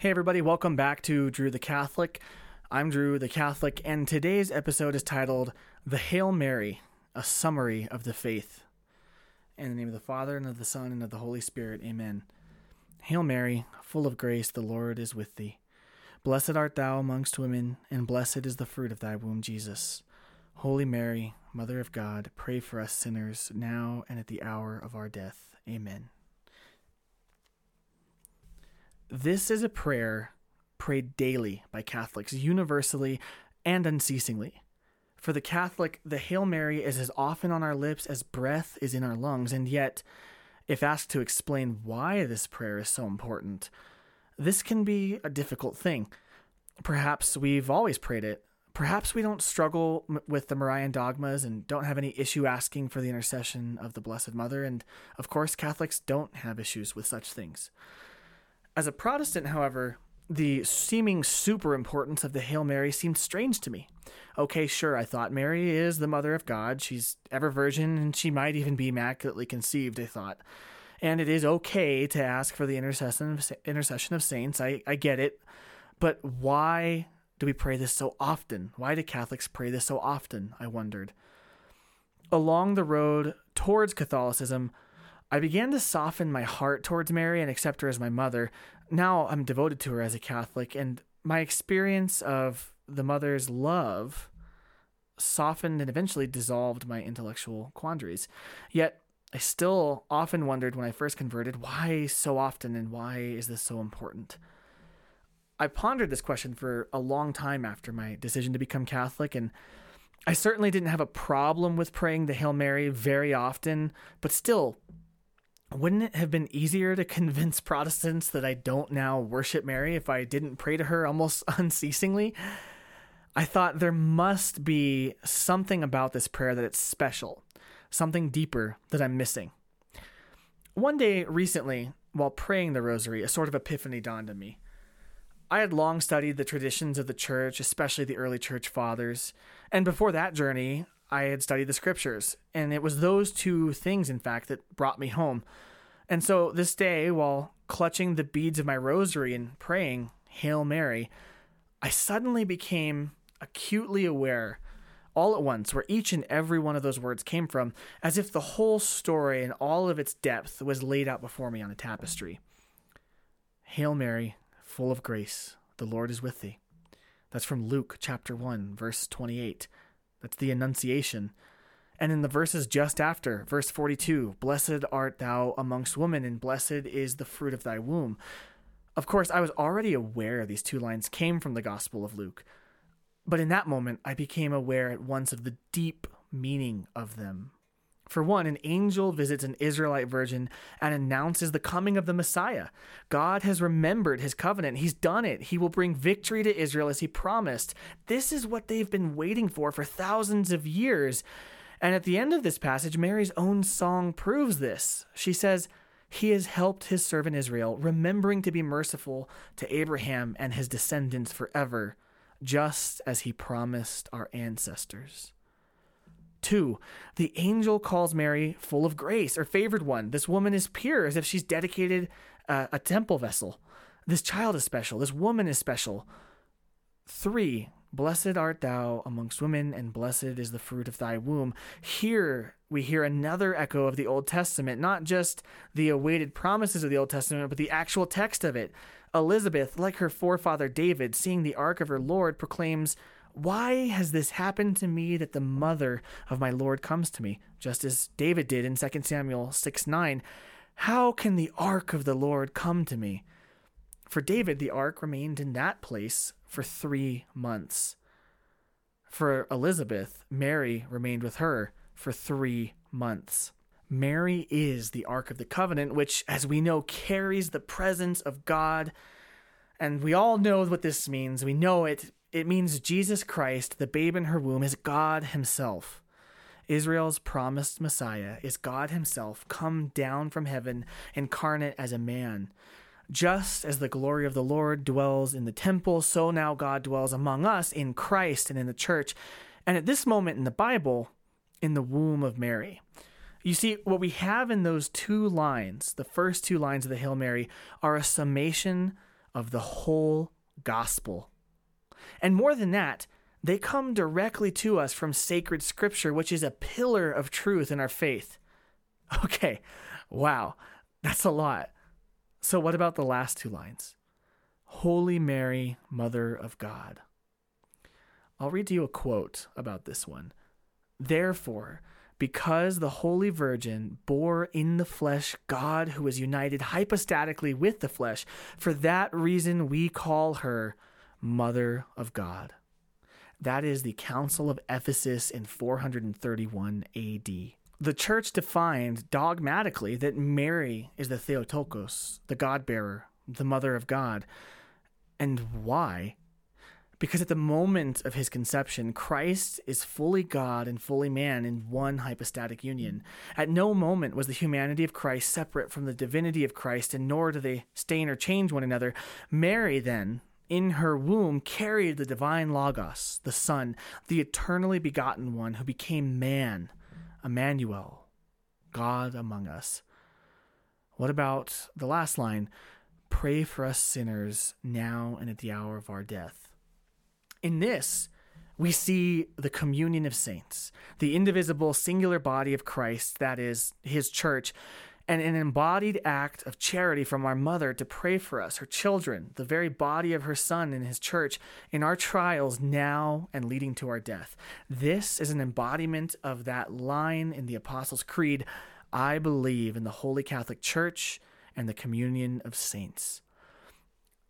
Hey, everybody, welcome back to Drew the Catholic. I'm Drew the Catholic, and today's episode is titled The Hail Mary, a summary of the faith. In the name of the Father, and of the Son, and of the Holy Spirit, amen. Hail Mary, full of grace, the Lord is with thee. Blessed art thou amongst women, and blessed is the fruit of thy womb, Jesus. Holy Mary, Mother of God, pray for us sinners, now and at the hour of our death. Amen. This is a prayer prayed daily by Catholics, universally and unceasingly. For the Catholic, the Hail Mary is as often on our lips as breath is in our lungs, and yet, if asked to explain why this prayer is so important, this can be a difficult thing. Perhaps we've always prayed it. Perhaps we don't struggle m- with the Marian dogmas and don't have any issue asking for the intercession of the Blessed Mother, and of course, Catholics don't have issues with such things. As a Protestant, however, the seeming super importance of the Hail Mary seemed strange to me. Okay, sure, I thought Mary is the Mother of God. She's ever virgin, and she might even be immaculately conceived, I thought. And it is okay to ask for the intercession of, intercession of saints. I, I get it. But why do we pray this so often? Why do Catholics pray this so often? I wondered. Along the road towards Catholicism, I began to soften my heart towards Mary and accept her as my mother. Now I'm devoted to her as a Catholic, and my experience of the mother's love softened and eventually dissolved my intellectual quandaries. Yet I still often wondered when I first converted why so often and why is this so important? I pondered this question for a long time after my decision to become Catholic, and I certainly didn't have a problem with praying the Hail Mary very often, but still, wouldn't it have been easier to convince Protestants that I don't now worship Mary if I didn't pray to her almost unceasingly? I thought there must be something about this prayer that it's special, something deeper that I'm missing. One day recently, while praying the rosary, a sort of epiphany dawned on me. I had long studied the traditions of the church, especially the early church fathers, and before that journey, I had studied the scriptures, and it was those two things, in fact, that brought me home. And so this day, while clutching the beads of my rosary and praying Hail Mary, I suddenly became acutely aware all at once where each and every one of those words came from, as if the whole story and all of its depth was laid out before me on a tapestry. Hail Mary, full of grace, the Lord is with thee. That's from Luke chapter 1, verse 28. That's the Annunciation. And in the verses just after, verse 42, Blessed art thou amongst women, and blessed is the fruit of thy womb. Of course, I was already aware these two lines came from the Gospel of Luke, but in that moment, I became aware at once of the deep meaning of them. For one, an angel visits an Israelite virgin and announces the coming of the Messiah. God has remembered his covenant. He's done it. He will bring victory to Israel as he promised. This is what they've been waiting for for thousands of years. And at the end of this passage, Mary's own song proves this. She says, He has helped his servant Israel, remembering to be merciful to Abraham and his descendants forever, just as he promised our ancestors. Two, the angel calls Mary full of grace or favored one. This woman is pure as if she's dedicated uh, a temple vessel. This child is special. This woman is special. Three, blessed art thou amongst women, and blessed is the fruit of thy womb. Here we hear another echo of the Old Testament, not just the awaited promises of the Old Testament, but the actual text of it. Elizabeth, like her forefather David, seeing the ark of her Lord, proclaims, why has this happened to me that the mother of my Lord comes to me, just as David did in 2 Samuel 6 9? How can the ark of the Lord come to me? For David, the ark remained in that place for three months. For Elizabeth, Mary remained with her for three months. Mary is the Ark of the Covenant, which, as we know, carries the presence of God. And we all know what this means. We know it it means Jesus Christ, the babe in her womb, is God Himself. Israel's promised Messiah is God Himself come down from heaven, incarnate as a man. Just as the glory of the Lord dwells in the temple, so now God dwells among us in Christ and in the church. And at this moment in the Bible, in the womb of Mary. You see, what we have in those two lines, the first two lines of the Hail Mary, are a summation of the whole gospel. And more than that, they come directly to us from sacred scripture, which is a pillar of truth in our faith. Okay, wow, that's a lot. So, what about the last two lines? Holy Mary, Mother of God. I'll read to you a quote about this one. Therefore, because the Holy Virgin bore in the flesh God who is united hypostatically with the flesh, for that reason we call her Mother of God. That is the Council of Ephesus in 431 AD. The church defined dogmatically that Mary is the Theotokos, the God bearer, the Mother of God. And why? Because at the moment of his conception, Christ is fully God and fully man in one hypostatic union. At no moment was the humanity of Christ separate from the divinity of Christ, and nor do they stain or change one another. Mary, then, in her womb, carried the divine Logos, the Son, the eternally begotten one who became man, Emmanuel, God among us. What about the last line? Pray for us sinners now and at the hour of our death. In this, we see the communion of saints, the indivisible singular body of Christ, that is, his church, and an embodied act of charity from our mother to pray for us, her children, the very body of her son in his church, in our trials now and leading to our death. This is an embodiment of that line in the Apostles' Creed I believe in the Holy Catholic Church and the communion of saints.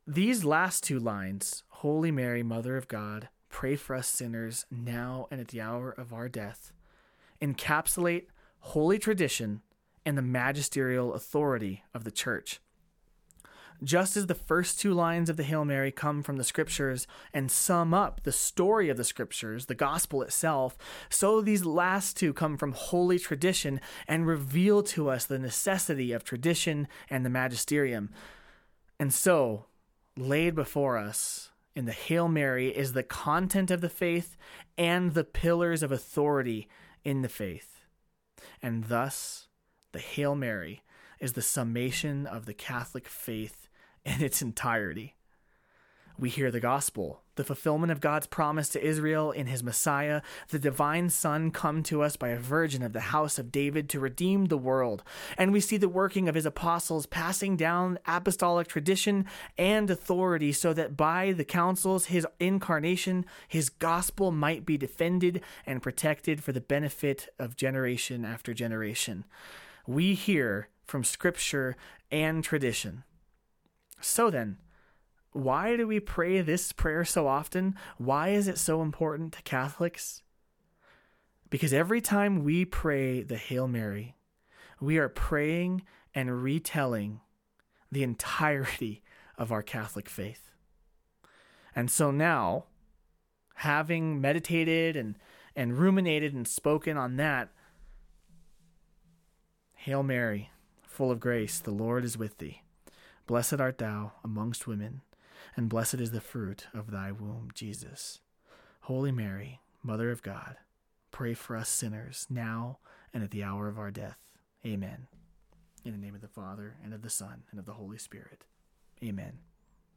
These last two lines, Holy Mary, Mother of God, pray for us sinners now and at the hour of our death, encapsulate holy tradition and the magisterial authority of the church. Just as the first two lines of the Hail Mary come from the scriptures and sum up the story of the scriptures, the gospel itself, so these last two come from holy tradition and reveal to us the necessity of tradition and the magisterium. And so, laid before us in the Hail Mary is the content of the faith and the pillars of authority in the faith. And thus, the Hail Mary is the summation of the Catholic faith in its entirety. We hear the gospel, the fulfillment of God's promise to Israel in his Messiah, the divine Son come to us by a virgin of the house of David to redeem the world. And we see the working of his apostles passing down apostolic tradition and authority so that by the councils, his incarnation, his gospel might be defended and protected for the benefit of generation after generation. We hear from scripture and tradition. So then, why do we pray this prayer so often? Why is it so important to Catholics? Because every time we pray the Hail Mary, we are praying and retelling the entirety of our Catholic faith. And so now, having meditated and, and ruminated and spoken on that, Hail Mary, full of grace, the Lord is with thee. Blessed art thou amongst women and blessed is the fruit of thy womb, Jesus. Holy Mary, Mother of God, pray for us sinners, now and at the hour of our death. Amen. In the name of the Father, and of the Son, and of the Holy Spirit. Amen.